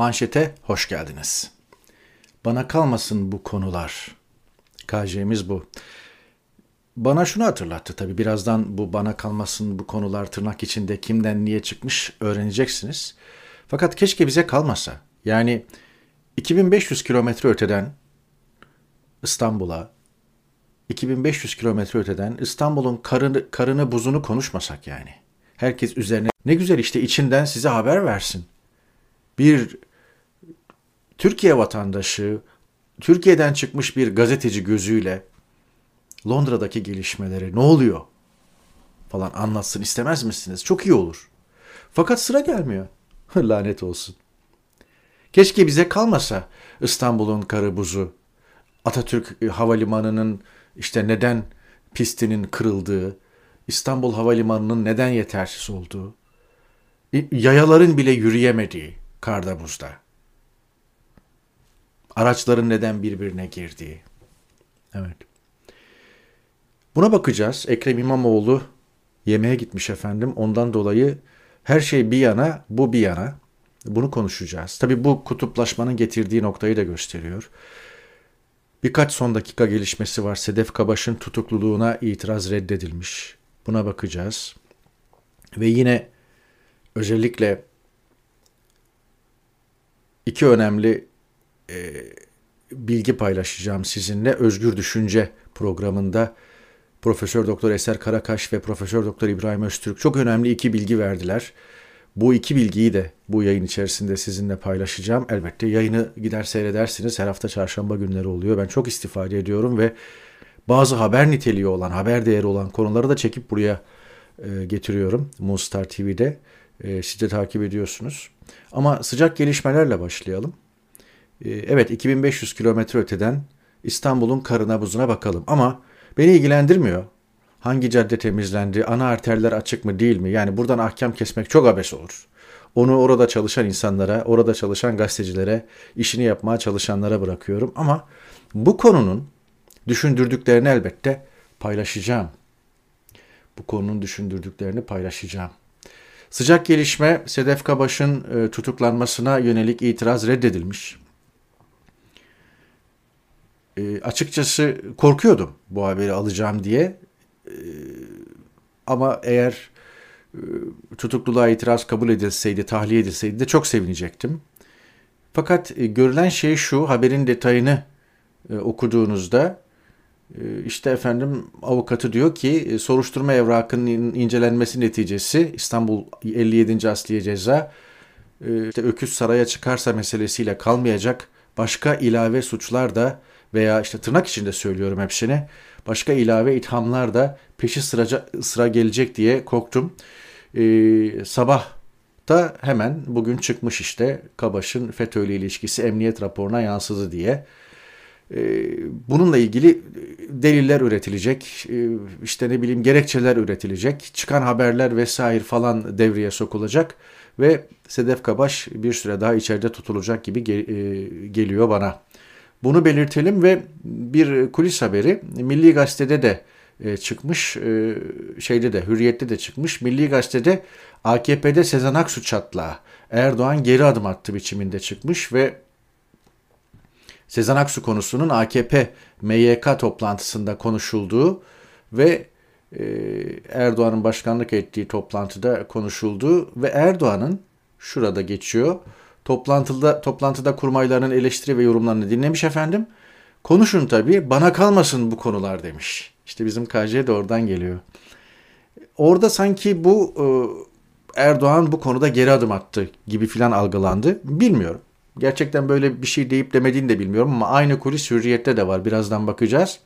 Manşete hoş geldiniz. Bana kalmasın bu konular. KJ'miz bu. Bana şunu hatırlattı tabii birazdan bu bana kalmasın bu konular tırnak içinde kimden niye çıkmış öğreneceksiniz. Fakat keşke bize kalmasa. Yani 2500 kilometre öteden İstanbul'a 2500 kilometre öteden İstanbul'un karını, karını buzunu konuşmasak yani. Herkes üzerine ne güzel işte içinden size haber versin. Bir Türkiye vatandaşı, Türkiye'den çıkmış bir gazeteci gözüyle Londra'daki gelişmeleri ne oluyor falan anlatsın istemez misiniz? Çok iyi olur. Fakat sıra gelmiyor. Lanet olsun. Keşke bize kalmasa İstanbul'un karı buzu, Atatürk Havalimanı'nın işte neden pistinin kırıldığı, İstanbul Havalimanı'nın neden yetersiz olduğu, yayaların bile yürüyemediği karda buzda, araçların neden birbirine girdiği. Evet. Buna bakacağız. Ekrem İmamoğlu yemeğe gitmiş efendim. Ondan dolayı her şey bir yana, bu bir yana. Bunu konuşacağız. Tabii bu kutuplaşmanın getirdiği noktayı da gösteriyor. Birkaç son dakika gelişmesi var. Sedef Kabaş'ın tutukluluğuna itiraz reddedilmiş. Buna bakacağız. Ve yine özellikle iki önemli e, bilgi paylaşacağım sizinle. Özgür Düşünce programında Profesör Doktor Eser Karakaş ve Profesör Doktor İbrahim Öztürk çok önemli iki bilgi verdiler. Bu iki bilgiyi de bu yayın içerisinde sizinle paylaşacağım. Elbette yayını gider seyredersiniz. Her hafta çarşamba günleri oluyor. Ben çok istifade ediyorum ve bazı haber niteliği olan, haber değeri olan konuları da çekip buraya e, getiriyorum. Moonstar TV'de. E, siz de takip ediyorsunuz. Ama sıcak gelişmelerle başlayalım. E, evet 2500 kilometre öteden İstanbul'un karına buzuna bakalım. Ama beni ilgilendirmiyor. Hangi cadde temizlendi, ana arterler açık mı değil mi? Yani buradan ahkam kesmek çok abes olur. Onu orada çalışan insanlara, orada çalışan gazetecilere, işini yapmaya çalışanlara bırakıyorum. Ama bu konunun düşündürdüklerini elbette paylaşacağım. Bu konunun düşündürdüklerini paylaşacağım. Sıcak gelişme Sedef Kabaş'ın e, tutuklanmasına yönelik itiraz reddedilmiş. E, açıkçası korkuyordum bu haberi alacağım diye. E, ama eğer e, tutukluluğa itiraz kabul edilseydi, tahliye edilseydi de çok sevinecektim. Fakat e, görülen şey şu, haberin detayını e, okuduğunuzda e, işte efendim avukatı diyor ki e, soruşturma evrakının incelenmesi neticesi İstanbul 57. Asliye Ceza e, işte öküz saraya çıkarsa meselesiyle kalmayacak başka ilave suçlar da veya işte tırnak içinde söylüyorum hepsini başka ilave ithamlar da peşi sıraca, sıra gelecek diye korktum. Ee, sabah da hemen bugün çıkmış işte Kabaş'ın FETÖ ile ilişkisi emniyet raporuna yansıdı diye. Ee, bununla ilgili deliller üretilecek, ee, işte ne bileyim gerekçeler üretilecek, çıkan haberler vesaire falan devreye sokulacak ve Sedef Kabaş bir süre daha içeride tutulacak gibi e, geliyor bana. Bunu belirtelim ve bir kulis haberi Milli Gazete'de de e, çıkmış, e, şeyde de Hürriyet'te de çıkmış. Milli Gazete'de AKP'de Sezen Aksu çatlağı Erdoğan geri adım attı biçiminde çıkmış ve Sezen Aksu konusunun AKP MYK toplantısında konuşulduğu ve e, Erdoğan'ın başkanlık ettiği toplantıda konuşulduğu ve Erdoğan'ın şurada geçiyor Toplantıda, toplantıda kurmaylarının eleştiri ve yorumlarını dinlemiş efendim. Konuşun tabii bana kalmasın bu konular demiş. İşte bizim KC de oradan geliyor. Orada sanki bu e, Erdoğan bu konuda geri adım attı gibi filan algılandı. Bilmiyorum. Gerçekten böyle bir şey deyip demediğini de bilmiyorum ama aynı kulis hürriyette de var. Birazdan bakacağız.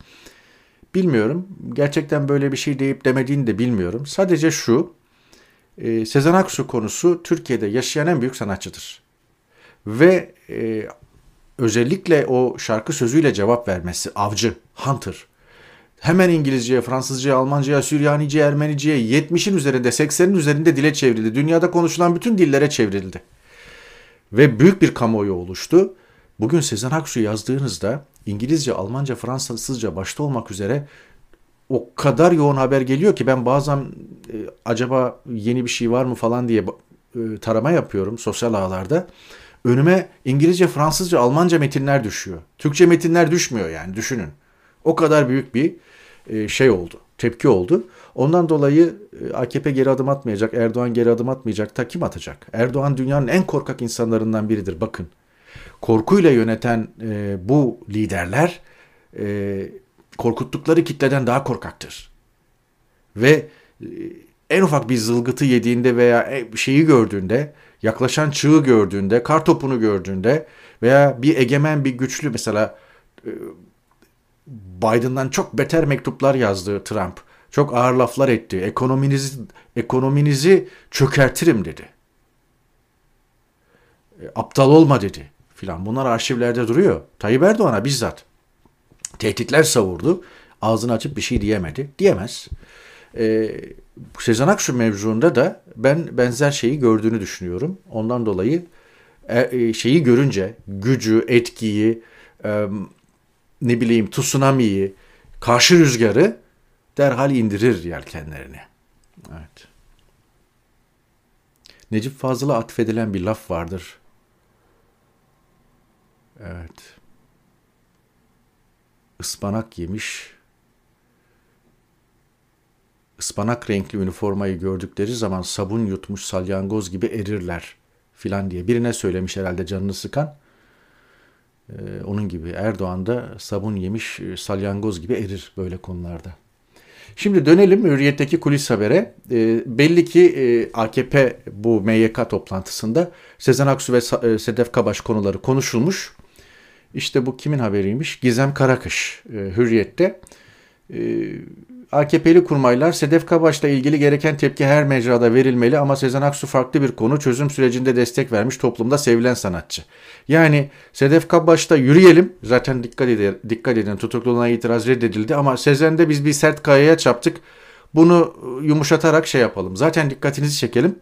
Bilmiyorum. Gerçekten böyle bir şey deyip demediğini de bilmiyorum. Sadece şu. E, Sezen Aksu konusu Türkiye'de yaşayan en büyük sanatçıdır ve e, özellikle o şarkı sözüyle cevap vermesi avcı, hunter. Hemen İngilizceye, Fransızcaya, Almancaya, Süryanice'ye, Ermenici'ye 70'in üzerinde, 80'in üzerinde dile çevrildi. Dünyada konuşulan bütün dillere çevrildi. Ve büyük bir kamuoyu oluştu. Bugün Sezen Aksu yazdığınızda İngilizce, Almanca, Fransızca başta olmak üzere o kadar yoğun haber geliyor ki ben bazen e, acaba yeni bir şey var mı falan diye e, tarama yapıyorum sosyal ağlarda. Önüme İngilizce, Fransızca, Almanca metinler düşüyor. Türkçe metinler düşmüyor yani düşünün. O kadar büyük bir e, şey oldu, tepki oldu. Ondan dolayı e, AKP geri adım atmayacak, Erdoğan geri adım atmayacak. Ta kim atacak? Erdoğan dünyanın en korkak insanlarından biridir bakın. Korkuyla yöneten e, bu liderler korkuttukları kitleden daha korkaktır. Ve en ufak bir zılgıtı yediğinde veya şeyi gördüğünde, yaklaşan çığı gördüğünde, kar topunu gördüğünde veya bir egemen bir güçlü mesela e, Biden'dan çok beter mektuplar yazdı Trump. Çok ağır laflar etti. Ekonominizi ekonominizi çökertirim dedi. Aptal olma dedi filan. Bunlar arşivlerde duruyor. Tayyip Erdoğan'a bizzat tehditler savurdu. Ağzını açıp bir şey diyemedi. Diyemez. Ee, Sezen Aksu mevzuunda da ben benzer şeyi gördüğünü düşünüyorum. Ondan dolayı e, şeyi görünce gücü, etkiyi, e, ne bileyim tsunami'yi, karşı rüzgarı derhal indirir yelkenlerini. Evet. Necip Fazıl'a atfedilen bir laf vardır. Evet. Ispanak yemiş, ıspanak renkli üniformayı gördükleri zaman sabun yutmuş salyangoz gibi erirler filan diye birine söylemiş herhalde canını sıkan. Ee, onun gibi Erdoğan da sabun yemiş e, salyangoz gibi erir böyle konularda. Şimdi dönelim Hürriyet'teki kulis habere. E, belli ki e, AKP bu MYK toplantısında Sezen Aksu ve e, Sedef Kabaş konuları konuşulmuş. İşte bu kimin haberiymiş? Gizem Karakış e, Hürriyet'te. E, AKP'li kurmaylar Sedef Kabaş'la ilgili gereken tepki her mecrada verilmeli ama Sezen Aksu farklı bir konu çözüm sürecinde destek vermiş toplumda sevilen sanatçı. Yani Sedef Kabaş'ta yürüyelim zaten dikkat edin, dikkat edin tutukluluğuna itiraz reddedildi ama Sezen'de biz bir sert kayaya çaptık bunu yumuşatarak şey yapalım zaten dikkatinizi çekelim.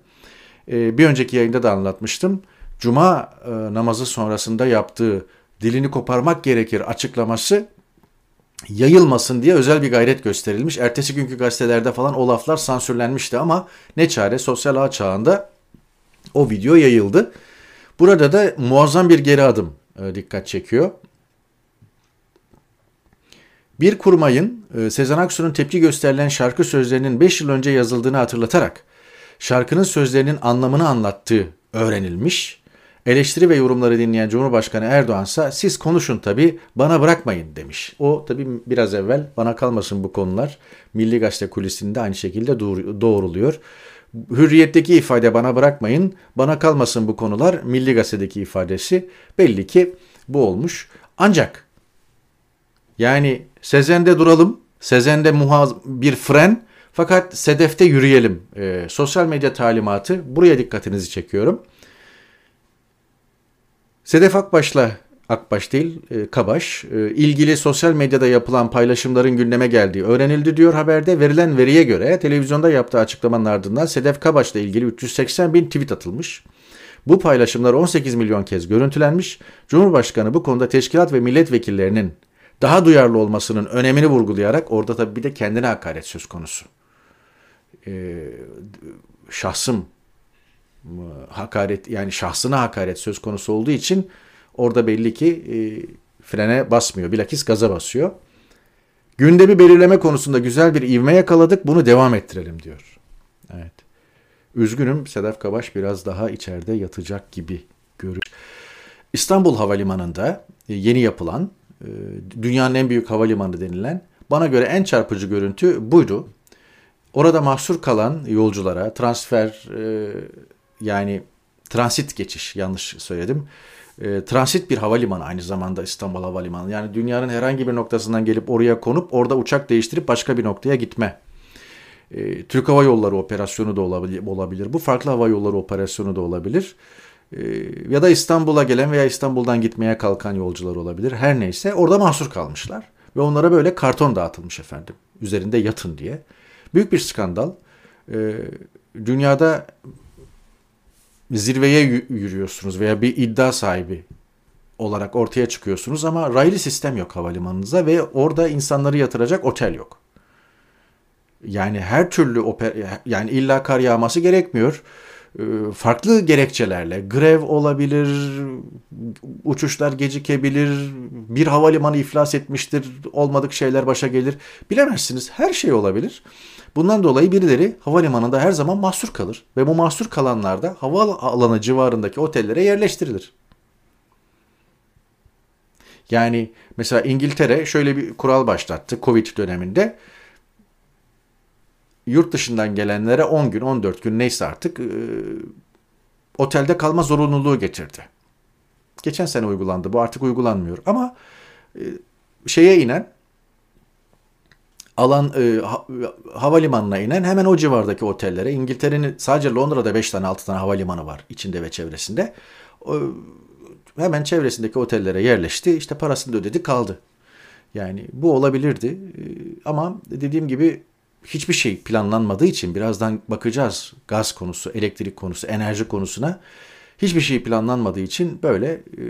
Ee, bir önceki yayında da anlatmıştım. Cuma e, namazı sonrasında yaptığı dilini koparmak gerekir açıklaması yayılmasın diye özel bir gayret gösterilmiş. Ertesi günkü gazetelerde falan o laflar sansürlenmişti ama ne çare sosyal ağ çağında o video yayıldı. Burada da muazzam bir geri adım e, dikkat çekiyor. Bir kurmayın e, Sezen Aksu'nun tepki gösterilen şarkı sözlerinin 5 yıl önce yazıldığını hatırlatarak şarkının sözlerinin anlamını anlattığı öğrenilmiş Eleştiri ve yorumları dinleyen Cumhurbaşkanı Erdoğan ise siz konuşun tabi bana bırakmayın demiş. O tabi biraz evvel bana kalmasın bu konular Milli Gazete kulisinde aynı şekilde doğruluyor. Hürriyetteki ifade bana bırakmayın, bana kalmasın bu konular Milli Gazete'deki ifadesi belli ki bu olmuş. Ancak yani Sezen'de duralım, Sezen'de muhaz bir fren fakat Sedef'te yürüyelim. E, sosyal medya talimatı buraya dikkatinizi çekiyorum. Sedef Akbaş'la Akbaş değil, e, Kabaş, e, ilgili sosyal medyada yapılan paylaşımların gündeme geldiği öğrenildi diyor haberde. Verilen veriye göre televizyonda yaptığı açıklamanın ardından Sedef Kabaş'la ilgili 380 bin tweet atılmış. Bu paylaşımlar 18 milyon kez görüntülenmiş. Cumhurbaşkanı bu konuda teşkilat ve milletvekillerinin daha duyarlı olmasının önemini vurgulayarak orada tabii bir de kendine hakaret söz konusu. Ee, şahsım hakaret yani şahsına hakaret söz konusu olduğu için orada belli ki e, frene basmıyor. Bilakis gaza basıyor. Gündemi belirleme konusunda güzel bir ivme yakaladık. Bunu devam ettirelim diyor. Evet. Üzgünüm Sedef Kabaş biraz daha içeride yatacak gibi görünüyor. İstanbul Havalimanı'nda e, yeni yapılan e, dünyanın en büyük havalimanı denilen bana göre en çarpıcı görüntü buydu. Orada mahsur kalan yolculara transfer e, yani transit geçiş yanlış söyledim. E, transit bir havalimanı aynı zamanda İstanbul Havalimanı. Yani dünyanın herhangi bir noktasından gelip oraya konup orada uçak değiştirip başka bir noktaya gitme. E, Türk Hava Yolları operasyonu da olabilir. olabilir. Bu farklı hava yolları operasyonu da olabilir. E, ya da İstanbul'a gelen veya İstanbul'dan gitmeye kalkan yolcular olabilir. Her neyse orada mahsur kalmışlar. Ve onlara böyle karton dağıtılmış efendim. Üzerinde yatın diye. Büyük bir skandal. E, dünyada zirveye yürüyorsunuz veya bir iddia sahibi olarak ortaya çıkıyorsunuz ama raylı sistem yok havalimanınıza ve orada insanları yatıracak otel yok. Yani her türlü oper yani illa kar yağması gerekmiyor. E, farklı gerekçelerle grev olabilir, uçuşlar gecikebilir, bir havalimanı iflas etmiştir, olmadık şeyler başa gelir. Bilemezsiniz her şey olabilir. Bundan dolayı birileri havalimanında her zaman mahsur kalır ve bu mahsur kalanlar da havaalanı civarındaki otellere yerleştirilir. Yani mesela İngiltere şöyle bir kural başlattı Covid döneminde. Yurt dışından gelenlere 10 gün, 14 gün neyse artık e, otelde kalma zorunluluğu getirdi. Geçen sene uygulandı. Bu artık uygulanmıyor. Ama e, şeye inen alan e, ha, havalimanına inen hemen o civardaki otellere İngiltere'nin sadece Londra'da 5 tane 6 tane havalimanı var içinde ve çevresinde. E, hemen çevresindeki otellere yerleşti. İşte parasını da ödedi kaldı. Yani bu olabilirdi. E, ama dediğim gibi hiçbir şey planlanmadığı için birazdan bakacağız gaz konusu, elektrik konusu, enerji konusuna. Hiçbir şey planlanmadığı için böyle e,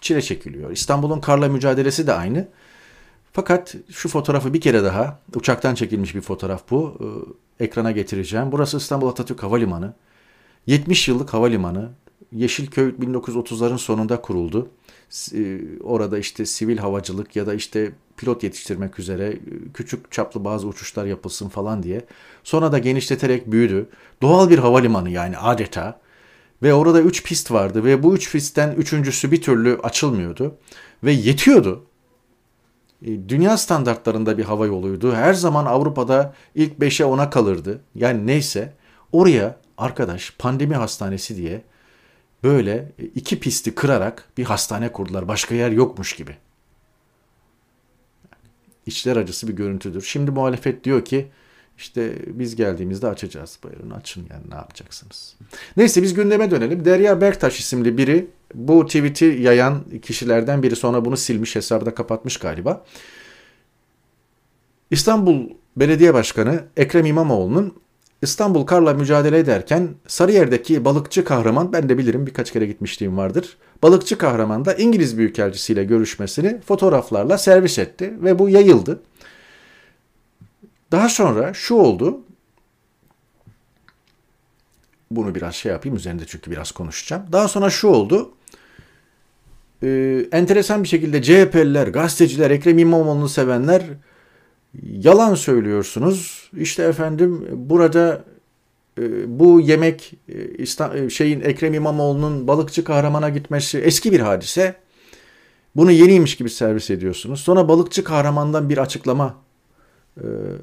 çile çekiliyor. İstanbul'un karla mücadelesi de aynı. Fakat şu fotoğrafı bir kere daha, uçaktan çekilmiş bir fotoğraf bu, e, ekrana getireceğim. Burası İstanbul Atatürk Havalimanı. 70 yıllık havalimanı. Yeşilköy 1930'ların sonunda kuruldu. E, orada işte sivil havacılık ya da işte pilot yetiştirmek üzere e, küçük çaplı bazı uçuşlar yapılsın falan diye. Sonra da genişleterek büyüdü. Doğal bir havalimanı yani adeta. Ve orada 3 pist vardı ve bu 3 üç pistten üçüncüsü bir türlü açılmıyordu. Ve yetiyordu. E, dünya standartlarında bir hava yoluydu. Her zaman Avrupa'da ilk 5'e 10'a kalırdı. Yani neyse oraya arkadaş pandemi hastanesi diye böyle iki pisti kırarak bir hastane kurdular. Başka yer yokmuş gibi. İçler acısı bir görüntüdür. Şimdi muhalefet diyor ki işte biz geldiğimizde açacağız. Buyurun açın yani ne yapacaksınız. Neyse biz gündeme dönelim. Derya Berktaş isimli biri bu tweet'i yayan kişilerden biri sonra bunu silmiş hesabı kapatmış galiba. İstanbul Belediye Başkanı Ekrem İmamoğlu'nun İstanbul karla mücadele ederken Sarıyer'deki balıkçı kahraman ben de bilirim birkaç kere gitmişliğim vardır. Balıkçı kahraman da İngiliz Büyükelçisiyle görüşmesini fotoğraflarla servis etti ve bu yayıldı. Daha sonra şu oldu. Bunu biraz şey yapayım üzerinde çünkü biraz konuşacağım. Daha sonra şu oldu. Ee, enteresan bir şekilde CHP'liler, gazeteciler, Ekrem İmamoğlu'nu sevenler yalan söylüyorsunuz. İşte efendim burada e, bu yemek e, e, şeyin Ekrem İmamoğlu'nun balıkçı kahramana gitmesi eski bir hadise. Bunu yeniymiş gibi servis ediyorsunuz. Sonra balıkçı kahramandan bir açıklama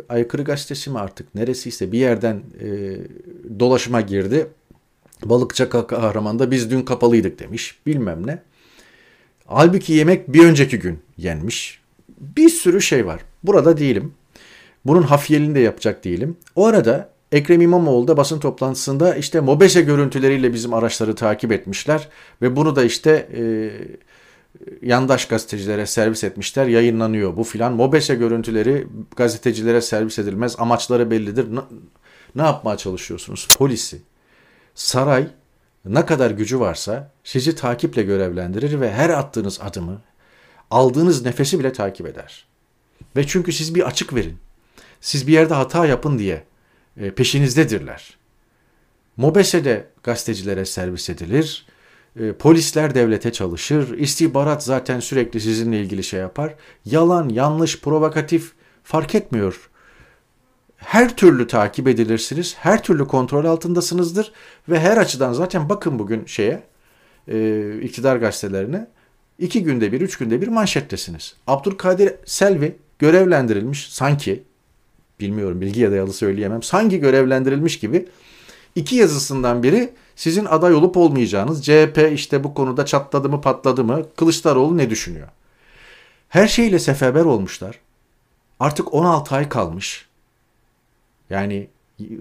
aykırı gazetesi mi artık neresiyse bir yerden e, dolaşıma girdi. Balıkçı kahramanda biz dün kapalıydık demiş bilmem ne. Halbuki yemek bir önceki gün yenmiş. Bir sürü şey var. Burada değilim. Bunun hafiyelini de yapacak değilim. O arada Ekrem İmamoğlu da basın toplantısında işte MOBESE görüntüleriyle bizim araçları takip etmişler ve bunu da işte e, yandaş gazetecilere servis etmişler yayınlanıyor bu filan. MOBESE görüntüleri gazetecilere servis edilmez amaçları bellidir. Ne, ne yapmaya çalışıyorsunuz? Polisi, saray ne kadar gücü varsa sizi takiple görevlendirir ve her attığınız adımı, aldığınız nefesi bile takip eder. Ve çünkü siz bir açık verin. Siz bir yerde hata yapın diye e, peşinizdedirler. Mobese'de gazetecilere servis edilir. E, polisler devlete çalışır. İstihbarat zaten sürekli sizinle ilgili şey yapar. Yalan, yanlış, provokatif fark etmiyor. Her türlü takip edilirsiniz. Her türlü kontrol altındasınızdır. Ve her açıdan zaten bakın bugün şeye, e, iktidar gazetelerine. iki günde bir, üç günde bir manşettesiniz. Abdülkadir Selvi görevlendirilmiş sanki bilmiyorum bilgiye dayalı söyleyemem. Sanki görevlendirilmiş gibi iki yazısından biri sizin aday olup olmayacağınız CHP işte bu konuda çatladı mı patladı mı Kılıçdaroğlu ne düşünüyor? Her şeyle seferber olmuşlar. Artık 16 ay kalmış. Yani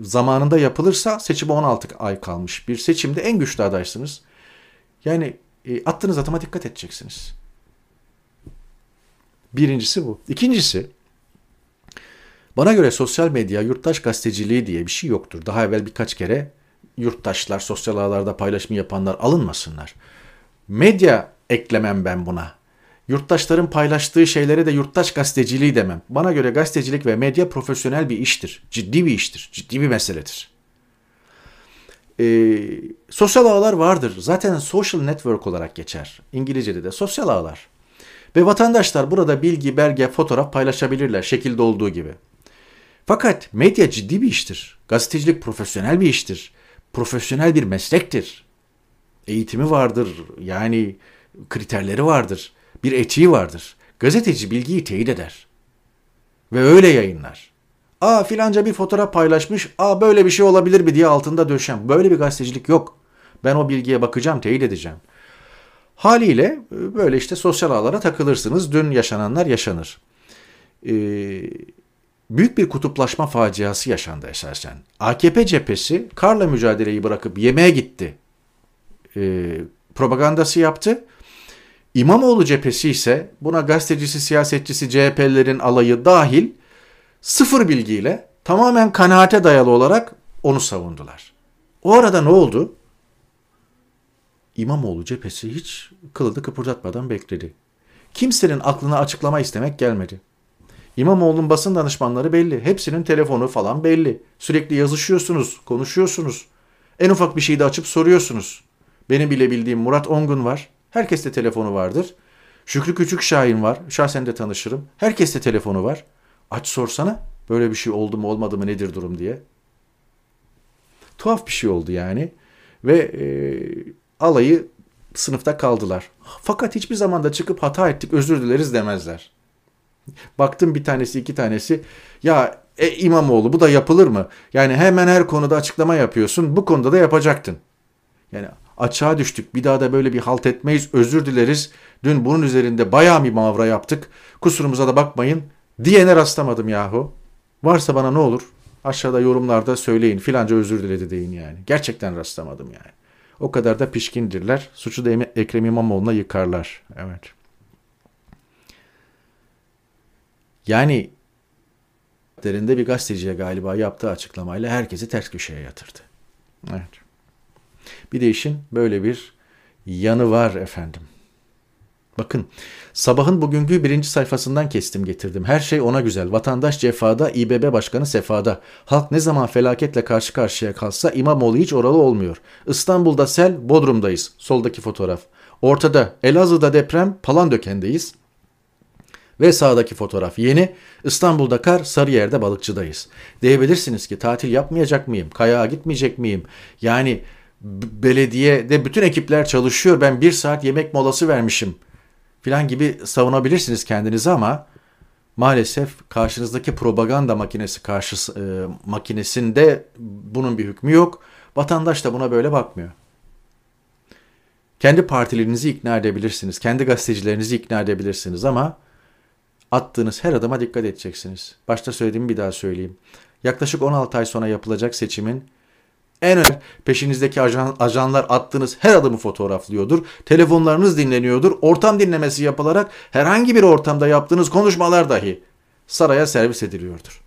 zamanında yapılırsa seçime 16 ay kalmış. Bir seçimde en güçlü adaysınız. Yani e, attığınız adıma dikkat edeceksiniz. Birincisi bu. İkincisi bana göre sosyal medya yurttaş gazeteciliği diye bir şey yoktur. Daha evvel birkaç kere yurttaşlar, sosyal ağlarda paylaşım yapanlar alınmasınlar. Medya eklemem ben buna. Yurttaşların paylaştığı şeylere de yurttaş gazeteciliği demem. Bana göre gazetecilik ve medya profesyonel bir iştir. Ciddi bir iştir. Ciddi bir meseledir. e, sosyal ağlar vardır. Zaten social network olarak geçer. İngilizce'de de sosyal ağlar. Ve vatandaşlar burada bilgi, belge, fotoğraf paylaşabilirler şekilde olduğu gibi. Fakat medya ciddi bir iştir. Gazetecilik profesyonel bir iştir. Profesyonel bir meslektir. Eğitimi vardır. Yani kriterleri vardır. Bir etiği vardır. Gazeteci bilgiyi teyit eder. Ve öyle yayınlar. Aa filanca bir fotoğraf paylaşmış. Aa böyle bir şey olabilir mi diye altında döşem. Böyle bir gazetecilik yok. Ben o bilgiye bakacağım, teyit edeceğim. Haliyle e, böyle işte sosyal ağlara takılırsınız. Dün yaşananlar yaşanır. Ee, büyük bir kutuplaşma faciası yaşandı esasen. AKP cephesi karla mücadeleyi bırakıp yemeğe gitti. Ee, propagandası yaptı. İmamoğlu cephesi ise buna gazetecisi, siyasetçisi, CHP'lerin alayı dahil sıfır bilgiyle tamamen kanaate dayalı olarak onu savundular. O arada ne oldu? İmamoğlu cephesi hiç kılını kıpırdatmadan bekledi. Kimsenin aklına açıklama istemek gelmedi. İmamoğlu'nun basın danışmanları belli. Hepsinin telefonu falan belli. Sürekli yazışıyorsunuz, konuşuyorsunuz. En ufak bir şeyi açıp soruyorsunuz. Benim bile bildiğim Murat Ongun var. Herkeste telefonu vardır. Şükrü Küçük Şahin var. Şahsen de tanışırım. Herkeste telefonu var. Aç sorsana. Böyle bir şey oldu mu olmadı mı nedir durum diye. Tuhaf bir şey oldu yani. Ve e, alayı sınıfta kaldılar. Fakat hiçbir zaman da çıkıp hata ettik özür dileriz demezler. Baktım bir tanesi iki tanesi ya e, İmamoğlu bu da yapılır mı? Yani hemen her konuda açıklama yapıyorsun bu konuda da yapacaktın. Yani açığa düştük bir daha da böyle bir halt etmeyiz özür dileriz. Dün bunun üzerinde bayağı bir mavra yaptık kusurumuza da bakmayın diyene rastlamadım yahu. Varsa bana ne olur aşağıda yorumlarda söyleyin filanca özür diledi deyin yani. Gerçekten rastlamadım yani. O kadar da pişkindirler. Suçu da Ekrem İmamoğlu'na yıkarlar. Evet. Yani derinde bir gazeteciye galiba yaptığı açıklamayla herkesi ters köşeye yatırdı. Evet. Bir de işin böyle bir yanı var efendim. Bakın sabahın bugünkü birinci sayfasından kestim getirdim. Her şey ona güzel. Vatandaş cefada, İBB Başkanı sefada. Halk ne zaman felaketle karşı karşıya kalsa İmamoğlu hiç oralı olmuyor. İstanbul'da sel, Bodrum'dayız. Soldaki fotoğraf. Ortada Elazığ'da deprem, Palandöken'deyiz. Ve sağdaki fotoğraf yeni. İstanbul'da kar, Sarıyer'de balıkçıdayız. Diyebilirsiniz ki tatil yapmayacak mıyım? Kayağa gitmeyecek miyim? Yani belediyede bütün ekipler çalışıyor. Ben bir saat yemek molası vermişim filan gibi savunabilirsiniz kendinizi ama maalesef karşınızdaki propaganda makinesi karşı e, makinesinde bunun bir hükmü yok. Vatandaş da buna böyle bakmıyor. Kendi partilerinizi ikna edebilirsiniz. Kendi gazetecilerinizi ikna edebilirsiniz ama attığınız her adıma dikkat edeceksiniz. Başta söylediğimi bir daha söyleyeyim. Yaklaşık 16 ay sonra yapılacak seçimin en önemli peşinizdeki ajan, ajanlar attığınız her adımı fotoğraflıyordur. Telefonlarınız dinleniyordur. Ortam dinlemesi yapılarak herhangi bir ortamda yaptığınız konuşmalar dahi saraya servis ediliyordur.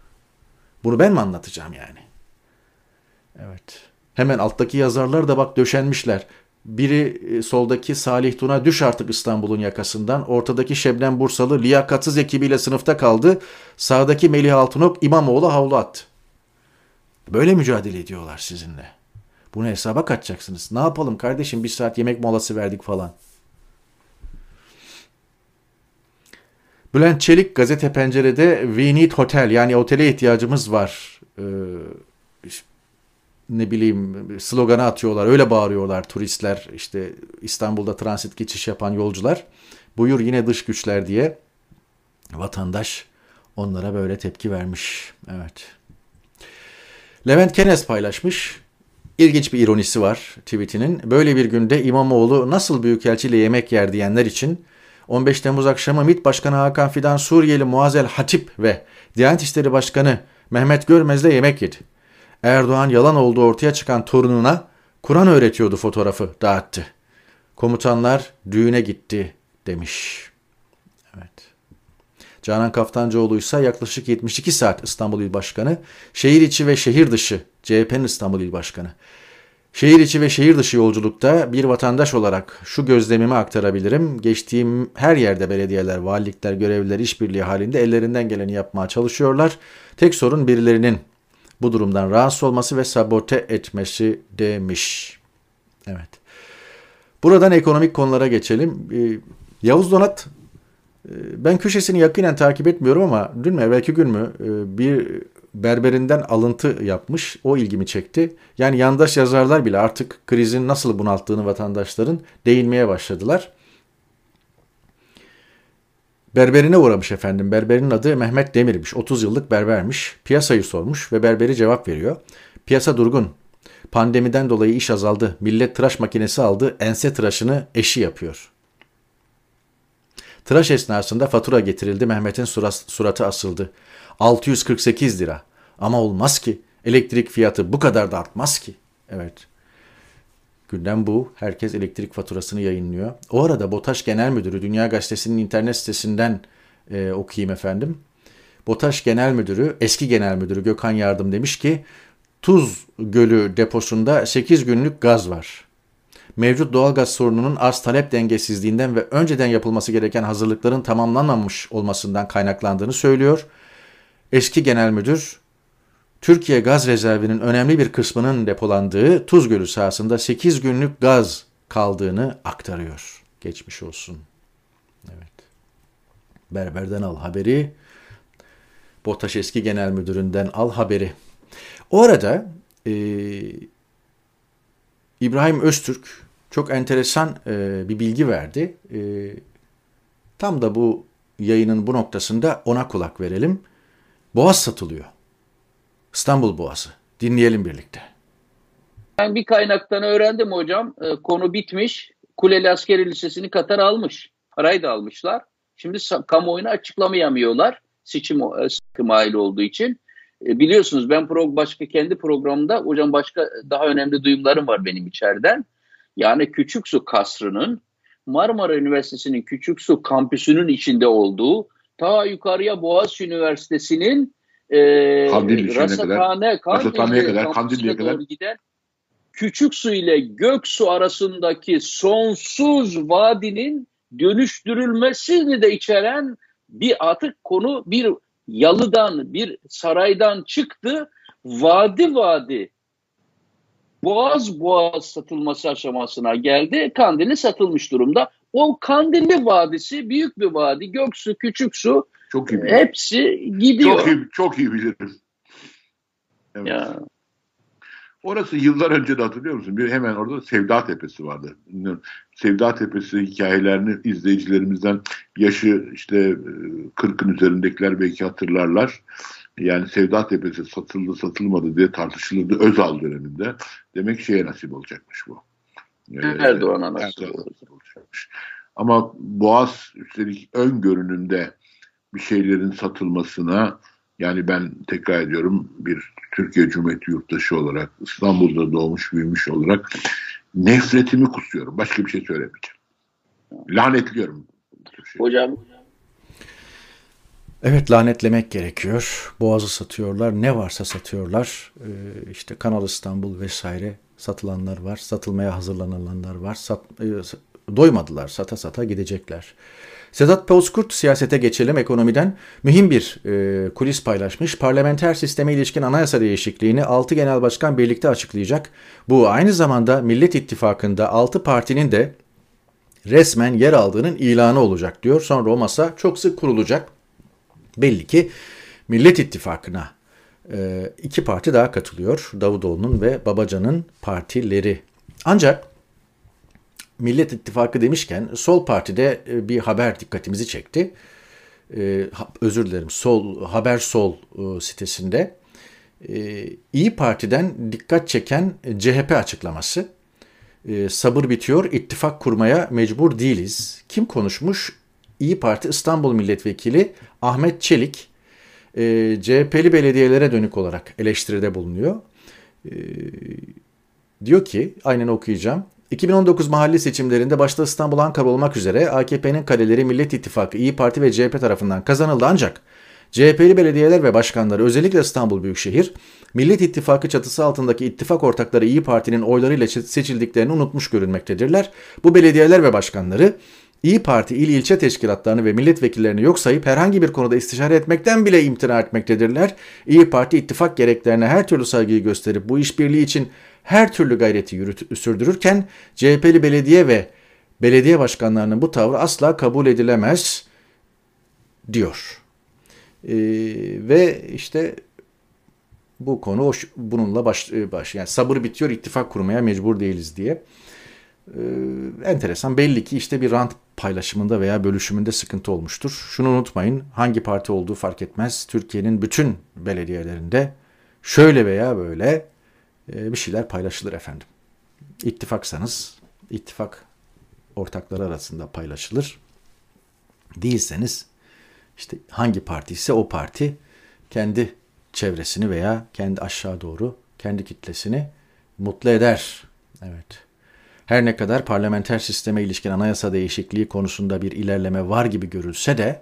Bunu ben mi anlatacağım yani? Evet. Hemen alttaki yazarlar da bak döşenmişler. Biri e, soldaki Salih Tuna düş artık İstanbul'un yakasından. Ortadaki Şebnem Bursalı liyakatsız ekibiyle sınıfta kaldı. Sağdaki Melih Altınok İmamoğlu havlu attı. Böyle mücadele ediyorlar sizinle. Bunu hesaba katacaksınız. Ne yapalım kardeşim bir saat yemek molası verdik falan. Bülent Çelik gazete pencerede We need hotel yani otele ihtiyacımız var. Ee, ne bileyim sloganı atıyorlar öyle bağırıyorlar turistler işte İstanbul'da transit geçiş yapan yolcular. Buyur yine dış güçler diye vatandaş onlara böyle tepki vermiş. Evet. Levent Kenes paylaşmış. İlginç bir ironisi var tweetinin. Böyle bir günde İmamoğlu nasıl büyükelçiyle yemek yer diyenler için 15 Temmuz akşamı MİT Başkanı Hakan Fidan Suriyeli Muazel Hatip ve Diyanet İşleri Başkanı Mehmet Görmez'le yemek yedi. Erdoğan yalan olduğu ortaya çıkan torununa Kur'an öğretiyordu fotoğrafı dağıttı. Komutanlar düğüne gitti demiş. Canan Kaftancıoğlu ise yaklaşık 72 saat İstanbul İl Başkanı, şehir içi ve şehir dışı CHP'nin İstanbul İl Başkanı. Şehir içi ve şehir dışı yolculukta bir vatandaş olarak şu gözlemimi aktarabilirim. Geçtiğim her yerde belediyeler, valilikler, görevliler işbirliği halinde ellerinden geleni yapmaya çalışıyorlar. Tek sorun birilerinin bu durumdan rahatsız olması ve sabote etmesi demiş. Evet. Buradan ekonomik konulara geçelim. Ee, Yavuz Donat ben köşesini yakinen takip etmiyorum ama dün mü evvelki gün mü e, bir berberinden alıntı yapmış. O ilgimi çekti. Yani yandaş yazarlar bile artık krizin nasıl bunalttığını vatandaşların değinmeye başladılar. Berberine uğramış efendim. Berberinin adı Mehmet Demir'miş. 30 yıllık berbermiş. Piyasayı sormuş ve berberi cevap veriyor. Piyasa durgun. Pandemiden dolayı iş azaldı. Millet tıraş makinesi aldı. Ense tıraşını eşi yapıyor. Tıraş esnasında fatura getirildi. Mehmet'in suratı asıldı. 648 lira. Ama olmaz ki. Elektrik fiyatı bu kadar da artmaz ki. Evet. Gündem bu. Herkes elektrik faturasını yayınlıyor. O arada BOTAŞ Genel Müdürü Dünya Gazetesi'nin internet sitesinden e, okuyayım efendim. BOTAŞ Genel Müdürü, eski Genel Müdürü Gökhan Yardım demiş ki Tuz Gölü deposunda 8 günlük gaz var. Mevcut doğalgaz sorununun arz talep dengesizliğinden ve önceden yapılması gereken hazırlıkların tamamlanmamış olmasından kaynaklandığını söylüyor. Eski Genel Müdür Türkiye gaz rezervinin önemli bir kısmının depolandığı Tuz Gölü sahasında 8 günlük gaz kaldığını aktarıyor. Geçmiş olsun. Evet. Berber'den al haberi. Botaş eski genel müdüründen al haberi. O arada e, İbrahim Öztürk çok enteresan e, bir bilgi verdi. E, tam da bu yayının bu noktasında ona kulak verelim. Boğaz satılıyor. İstanbul Boğazı. Dinleyelim birlikte. Ben bir kaynaktan öğrendim hocam. E, konu bitmiş. Kuleli Askeri Lisesi'ni Katar almış. Parayı da almışlar. Şimdi kamuoyuna açıklamayamıyorlar. Seçim e, olduğu için. E, biliyorsunuz ben pro, başka kendi programda hocam başka daha önemli duyumlarım var benim içeriden. Yani Küçük Su Kasrı'nın Marmara Üniversitesi'nin Küçük Su kampüsünün içinde olduğu ta yukarıya Boğaziçi Üniversitesi'nin e, Rasathane, Kandil'e kadar, Kandil'e kadar giden Küçük Su ile Gök Su arasındaki sonsuz vadinin dönüştürülmesini de içeren bir atık konu bir yalıdan bir saraydan çıktı. Vadi vadi boğaz boğaz satılması aşamasına geldi. Kandilli satılmış durumda. O Kandilli Vadisi büyük bir vadi. Göksu, Küçük Su çok iyi bilirim. hepsi gidiyor. Çok iyi, çok iyi bilirim. Evet. Ya. Orası yıllar önce de hatırlıyor musun? Bir hemen orada Sevda Tepesi vardı. Sevda Tepesi hikayelerini izleyicilerimizden yaşı işte 40'ın üzerindekiler belki hatırlarlar. Yani Sevda Tepesi satıldı satılmadı diye tartışılırdı Özal döneminde. Demek şeye nasip olacakmış bu. Ee, Erdoğan'a nasip olacakmış. Ama Boğaz üstelik ön görünümde bir şeylerin satılmasına yani ben tekrar ediyorum bir Türkiye Cumhuriyeti yurttaşı olarak İstanbul'da doğmuş büyümüş olarak nefretimi kusuyorum. Başka bir şey söylemeyeceğim. Lanetliyorum. Hocam Evet lanetlemek gerekiyor. Boğazı satıyorlar. Ne varsa satıyorlar. Ee, işte Kanal İstanbul vesaire satılanlar var. Satılmaya hazırlananlar var. Sat, e, doymadılar. Sata sata gidecekler. Sedat Bozkurt siyasete geçelim ekonomiden. Mühim bir e, kulis paylaşmış. Parlamenter sisteme ilişkin anayasa değişikliğini 6 genel başkan birlikte açıklayacak. Bu aynı zamanda Millet İttifakı'nda 6 partinin de resmen yer aldığının ilanı olacak diyor. Sonra o masa çok sık kurulacak. Belli ki Millet İttifakı'na e, iki parti daha katılıyor. Davutoğlu'nun ve Babacan'ın partileri. Ancak Millet İttifakı demişken Sol Parti'de e, bir haber dikkatimizi çekti. E, özür dilerim. Sol Haber Sol e, sitesinde İyi Parti'den dikkat çeken CHP açıklaması. Sabır bitiyor, ittifak kurmaya mecbur değiliz. Kim konuşmuş? İyi Parti İstanbul Milletvekili Ahmet Çelik CHP'li belediyelere dönük olarak eleştiride bulunuyor. Diyor ki, aynen okuyacağım. 2019 mahalli seçimlerinde başta İstanbul Ankara olmak üzere AKP'nin kaleleri Millet İttifakı, İyi Parti ve CHP tarafından kazanıldı ancak CHP'li belediyeler ve başkanları özellikle İstanbul Büyükşehir, Millet İttifakı çatısı altındaki ittifak ortakları İyi Parti'nin oylarıyla seçildiklerini unutmuş görünmektedirler. Bu belediyeler ve başkanları İyi Parti il ilçe teşkilatlarını ve milletvekillerini yok sayıp herhangi bir konuda istişare etmekten bile imtina etmektedirler. İyi Parti ittifak gereklerine her türlü saygıyı gösterip bu işbirliği için her türlü gayreti yürüt, sürdürürken CHP'li belediye ve belediye başkanlarının bu tavrı asla kabul edilemez diyor. Ee, ve işte bu konu bununla baş, baş yani sabır bitiyor ittifak kurmaya mecbur değiliz diye. Ee, enteresan belli ki işte bir rant paylaşımında veya bölüşümünde sıkıntı olmuştur. Şunu unutmayın hangi parti olduğu fark etmez. Türkiye'nin bütün belediyelerinde şöyle veya böyle e, bir şeyler paylaşılır efendim. İttifaksanız ittifak ortakları arasında paylaşılır. Değilseniz işte hangi parti ise o parti kendi çevresini veya kendi aşağı doğru kendi kitlesini mutlu eder. Evet. Her ne kadar parlamenter sisteme ilişkin anayasa değişikliği konusunda bir ilerleme var gibi görülse de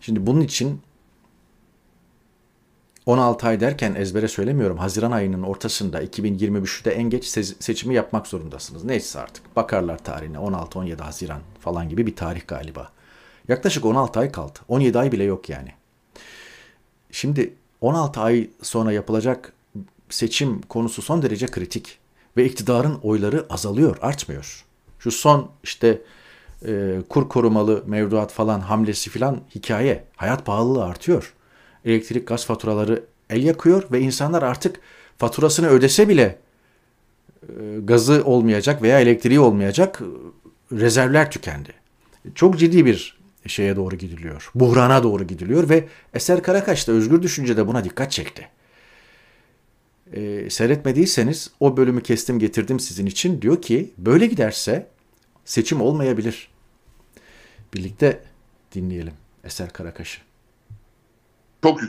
şimdi bunun için 16 ay derken ezbere söylemiyorum. Haziran ayının ortasında 2023'te en geç seçimi yapmak zorundasınız. Neyse artık bakarlar tarihine 16-17 Haziran falan gibi bir tarih galiba. Yaklaşık 16 ay kaldı. 17 ay bile yok yani. Şimdi 16 ay sonra yapılacak seçim konusu son derece kritik ve iktidarın oyları azalıyor, artmıyor. Şu son işte e, kur korumalı mevduat falan hamlesi falan hikaye. Hayat pahalılığı artıyor. Elektrik gaz faturaları el yakıyor ve insanlar artık faturasını ödese bile e, gazı olmayacak veya elektriği olmayacak rezervler tükendi. Çok ciddi bir şeye doğru gidiliyor. Buhrana doğru gidiliyor ve Eser Karakaş da Özgür Düşünce'de buna dikkat çekti e, seyretmediyseniz o bölümü kestim getirdim sizin için. Diyor ki böyle giderse seçim olmayabilir. Birlikte dinleyelim Eser Karakaş'ı. Çok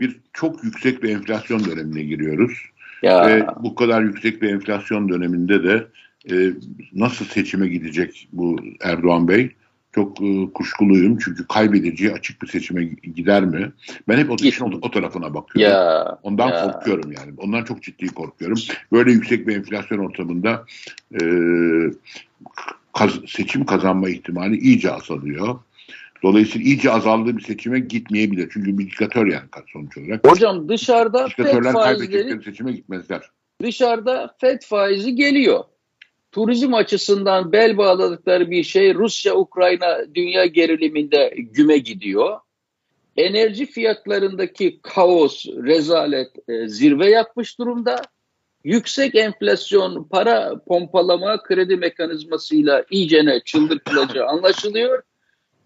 bir çok yüksek bir enflasyon dönemine giriyoruz. Ya. Ve bu kadar yüksek bir enflasyon döneminde de e, nasıl seçime gidecek bu Erdoğan Bey? Çok e, kuşkuluyum çünkü kaybedeceği açık bir seçime gider mi? Ben hep o, işin o, o tarafına bakıyorum. Ya, Ondan ya. korkuyorum yani. Ondan çok ciddi korkuyorum. Böyle yüksek bir enflasyon ortamında e, kaz, seçim kazanma ihtimali iyice azalıyor. Dolayısıyla iyice azaldığı bir seçime gitmeyebilir. Çünkü bir diktatör yani sonuç olarak. Hocam dışarıda FED faizleri seçime gitmezler. Dışarıda FED faizi geliyor turizm açısından bel bağladıkları bir şey Rusya-Ukrayna dünya geriliminde güme gidiyor. Enerji fiyatlarındaki kaos, rezalet e, zirve yapmış durumda. Yüksek enflasyon, para pompalama kredi mekanizmasıyla iyicene çıldırtılacağı anlaşılıyor.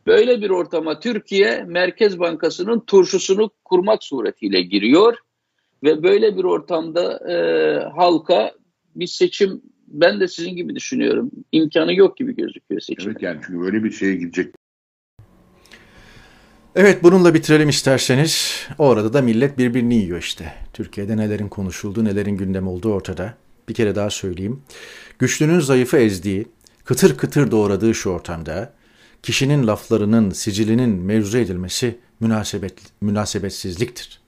Böyle bir ortama Türkiye Merkez Bankası'nın turşusunu kurmak suretiyle giriyor ve böyle bir ortamda e, halka bir seçim ben de sizin gibi düşünüyorum. İmkanı yok gibi gözüküyor seçim. Evet yani çünkü böyle bir şeye gidecek. Evet bununla bitirelim isterseniz. O arada da millet birbirini yiyor işte. Türkiye'de nelerin konuşulduğu, nelerin gündem olduğu ortada. Bir kere daha söyleyeyim. Güçlünün zayıfı ezdiği, kıtır kıtır doğradığı şu ortamda kişinin laflarının, sicilinin mevzu edilmesi münasebet, münasebetsizliktir.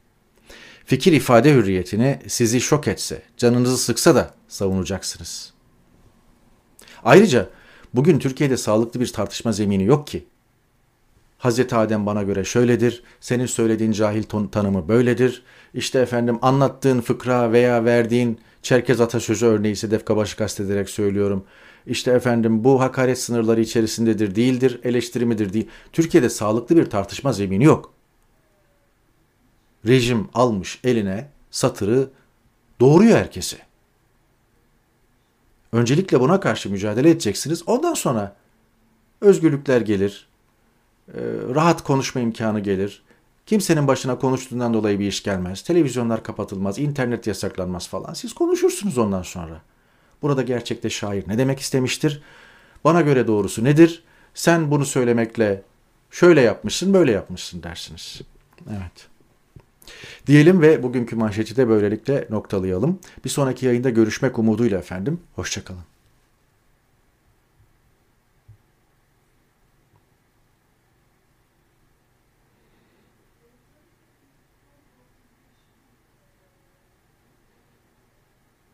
Fikir ifade hürriyetine sizi şok etse, canınızı sıksa da savunacaksınız. Ayrıca bugün Türkiye'de sağlıklı bir tartışma zemini yok ki. Hazreti Adem bana göre şöyledir, senin söylediğin cahil tanımı böyledir. İşte efendim anlattığın fıkra veya verdiğin Çerkez atasözü örneği Sedef Kabaş'ı kastederek söylüyorum. İşte efendim bu hakaret sınırları içerisindedir, değildir, eleştirimidir değil. Türkiye'de sağlıklı bir tartışma zemini yok. Rejim almış eline satırı doğuruyor herkesi. Öncelikle buna karşı mücadele edeceksiniz. Ondan sonra özgürlükler gelir, e, rahat konuşma imkanı gelir. Kimsenin başına konuştuğundan dolayı bir iş gelmez. Televizyonlar kapatılmaz, internet yasaklanmaz falan. Siz konuşursunuz ondan sonra. Burada gerçekte şair ne demek istemiştir? Bana göre doğrusu nedir? Sen bunu söylemekle şöyle yapmışsın, böyle yapmışsın dersiniz. Evet. Diyelim ve bugünkü manşeti de böylelikle noktalayalım. Bir sonraki yayında görüşmek umuduyla efendim. Hoşçakalın.